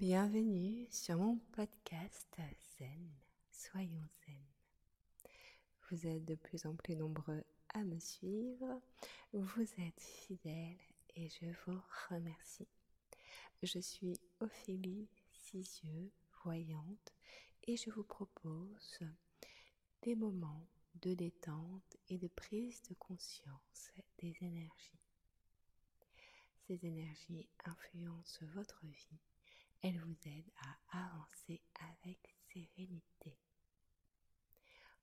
Bienvenue sur mon podcast Zen, soyons zen. Vous êtes de plus en plus nombreux à me suivre, vous êtes fidèles et je vous remercie. Je suis Ophélie Sisieux, voyante, et je vous propose des moments de détente et de prise de conscience des énergies. Ces énergies influencent votre vie elle vous aide à avancer avec sérénité.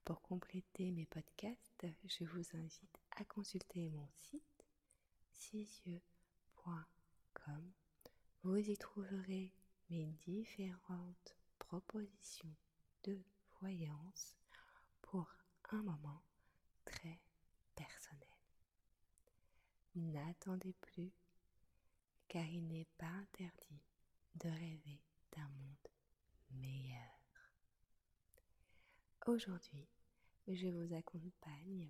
Pour compléter mes podcasts, je vous invite à consulter mon site sisyeux.com. Vous y trouverez mes différentes propositions de voyance pour un moment très personnel. N'attendez plus car il n'est pas interdit de rêver d'un monde meilleur. Aujourd'hui, je vous accompagne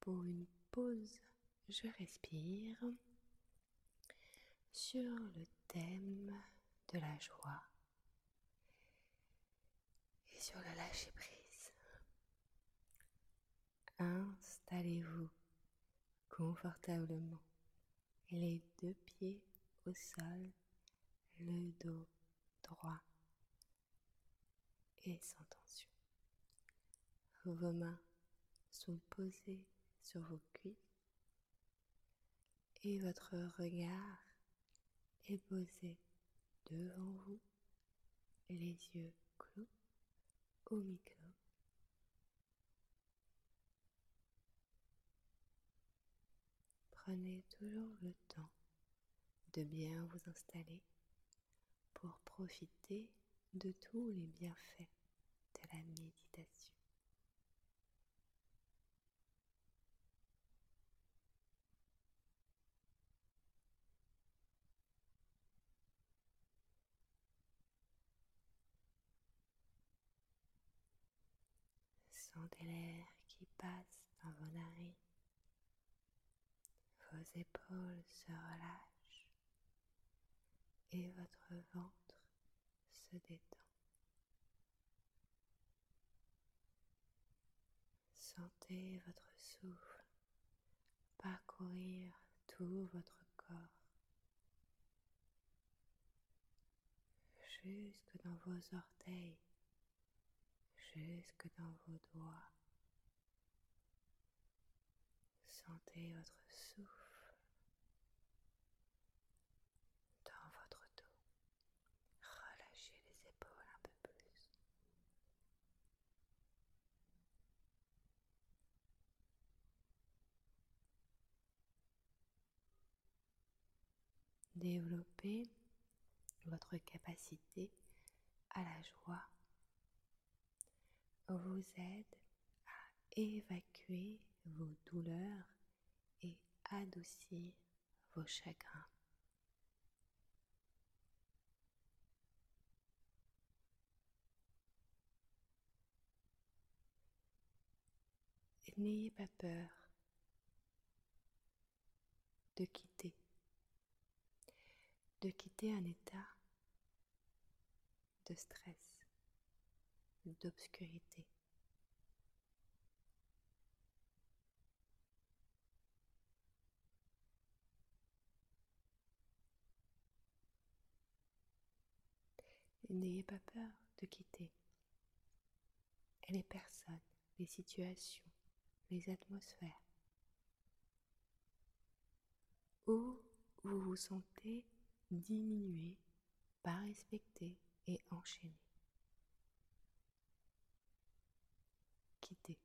pour une pause Je respire sur le thème de la joie et sur le lâcher prise. Installez-vous confortablement, les deux pieds au sol le dos droit et sans tension. Vos mains sont posées sur vos cuisses et votre regard est posé devant vous, les yeux clos au micro. Prenez toujours le temps de bien vous installer pour profiter de tous les bienfaits de la méditation. Sentez l'air qui passe dans vos narines. Vos épaules se relâchent et votre ventre se détend. Sentez votre souffle parcourir tout votre corps jusque dans vos orteils, jusque dans vos doigts. Sentez votre souffle développer votre capacité à la joie vous aide à évacuer vos douleurs et adoucir vos chagrins. N'ayez pas peur de quitter de quitter un état de stress, d'obscurité. N'ayez pas peur de quitter les personnes, les situations, les atmosphères où vous vous sentez diminuer, pas respecter et enchaîner. Quitter.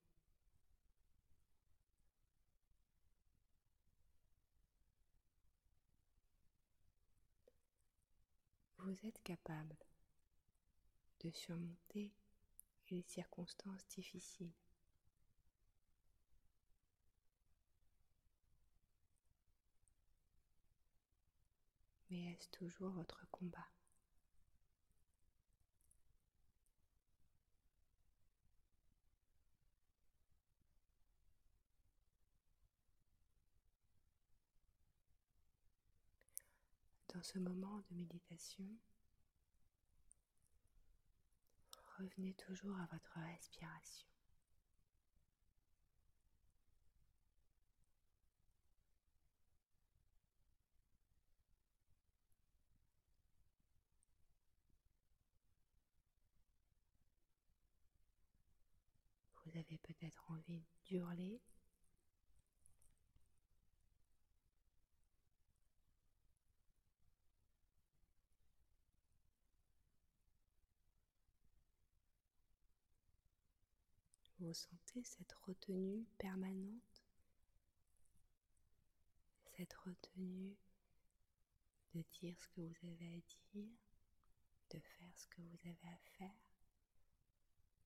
Vous êtes capable de surmonter les circonstances difficiles mais est-ce toujours votre combat? Dans ce moment de méditation, revenez toujours à votre respiration. Envie. Vous sentez cette retenue permanente, cette retenue de dire ce que vous avez à dire, de faire ce que vous avez à faire?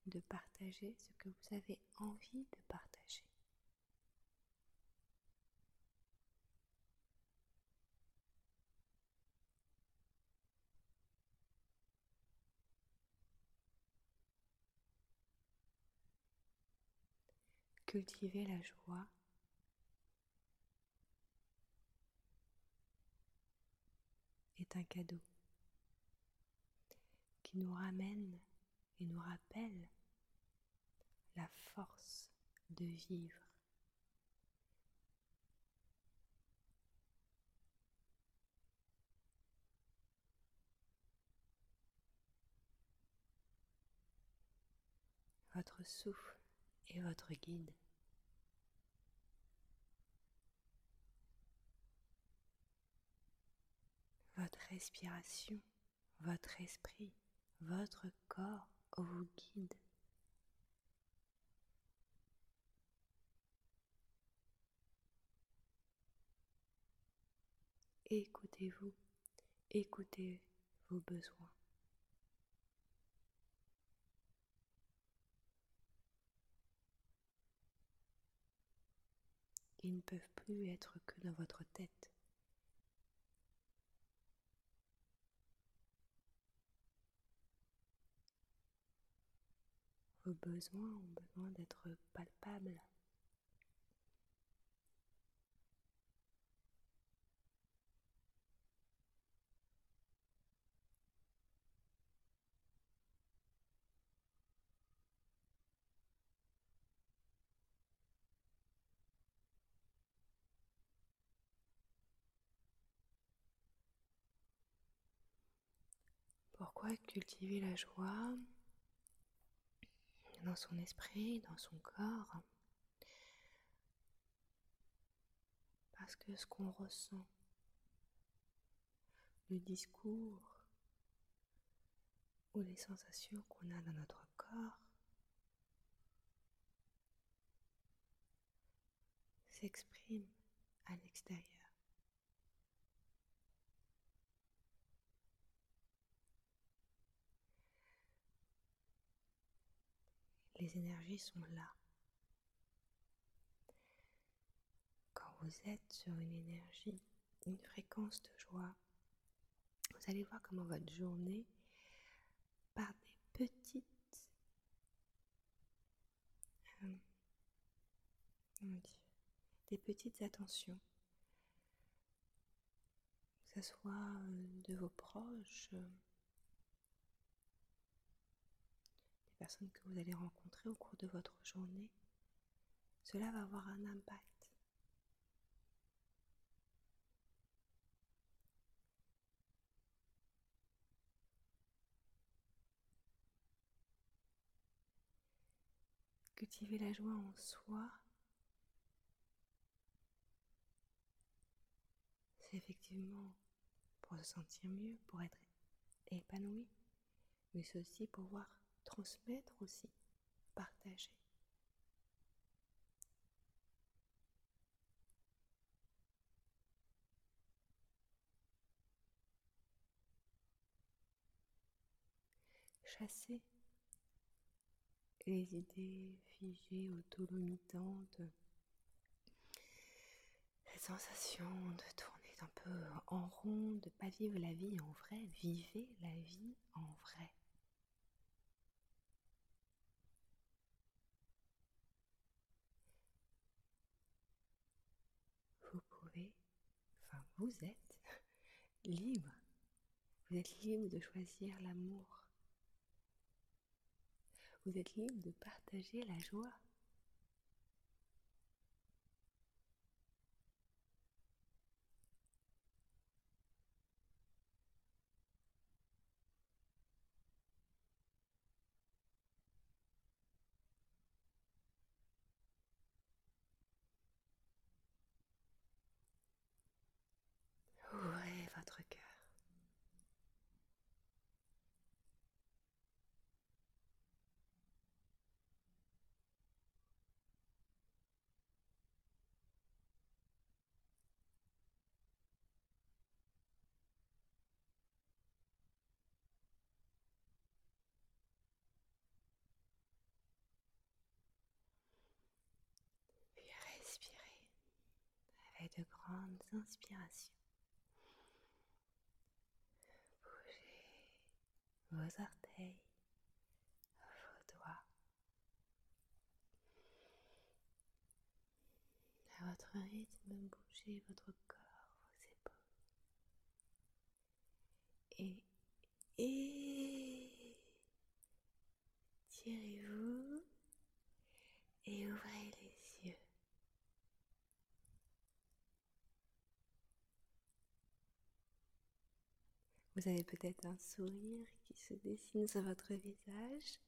De partager ce que vous avez envie de partager. Cultiver la joie est un cadeau qui nous ramène et nous rappelle la force de vivre. Votre souffle est votre guide. Votre respiration, votre esprit, votre corps vous guide. Écoutez-vous, écoutez vos besoins. Ils ne peuvent plus être que dans votre tête. Vos besoins ont besoin d'être palpables. Pourquoi cultiver la joie? Dans son esprit, dans son corps. Parce que ce qu'on ressent, le discours ou les sensations qu'on a dans notre corps s'expriment à l'extérieur. Les énergies sont là. Quand vous êtes sur une énergie, une fréquence de joie, vous allez voir comment votre journée, par des petites, euh, des petites attentions, que ce soit euh, de vos proches, personnes que vous allez rencontrer au cours de votre journée, cela va avoir un impact. Cultiver la joie en soi, c'est effectivement pour se sentir mieux, pour être épanoui, mais c'est aussi pour voir transmettre aussi, partager. Chasser les idées figées, autolimitantes, cette sensation de tourner un peu en rond, de pas vivre la vie en vrai, vivez la vie en vrai. Vous êtes libre. Vous êtes libre de choisir l'amour. Vous êtes libre de partager la joie. De grandes inspirations. Bougez vos orteils, vos doigts. À votre rythme, bougez votre corps, vos épaules. Et tirez-vous et ouvrez les yeux. Vous avez peut-être un sourire qui se dessine sur votre visage.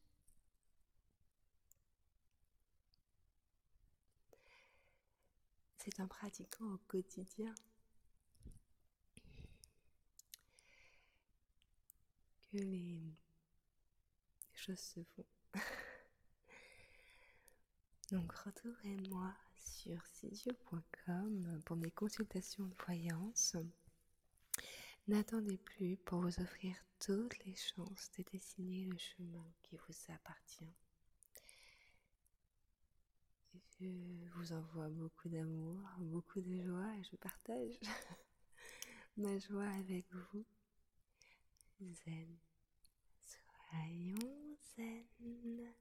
C'est en pratiquant au quotidien que les choses se font. Donc retrouvez-moi sur sisio.com pour mes consultations de voyance. N'attendez plus pour vous offrir toutes les chances de dessiner le chemin qui vous appartient. Je vous envoie beaucoup d'amour, beaucoup de joie et je partage ma joie avec vous. Zen. Soyons zen.